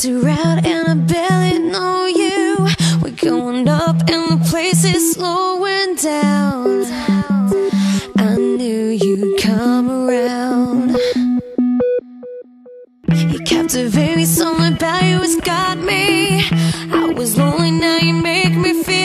It's around and I barely know you. We're going up and the place is slowing down. I knew you'd come around. You captivate me, something about you has got me. I was lonely, now you make me feel.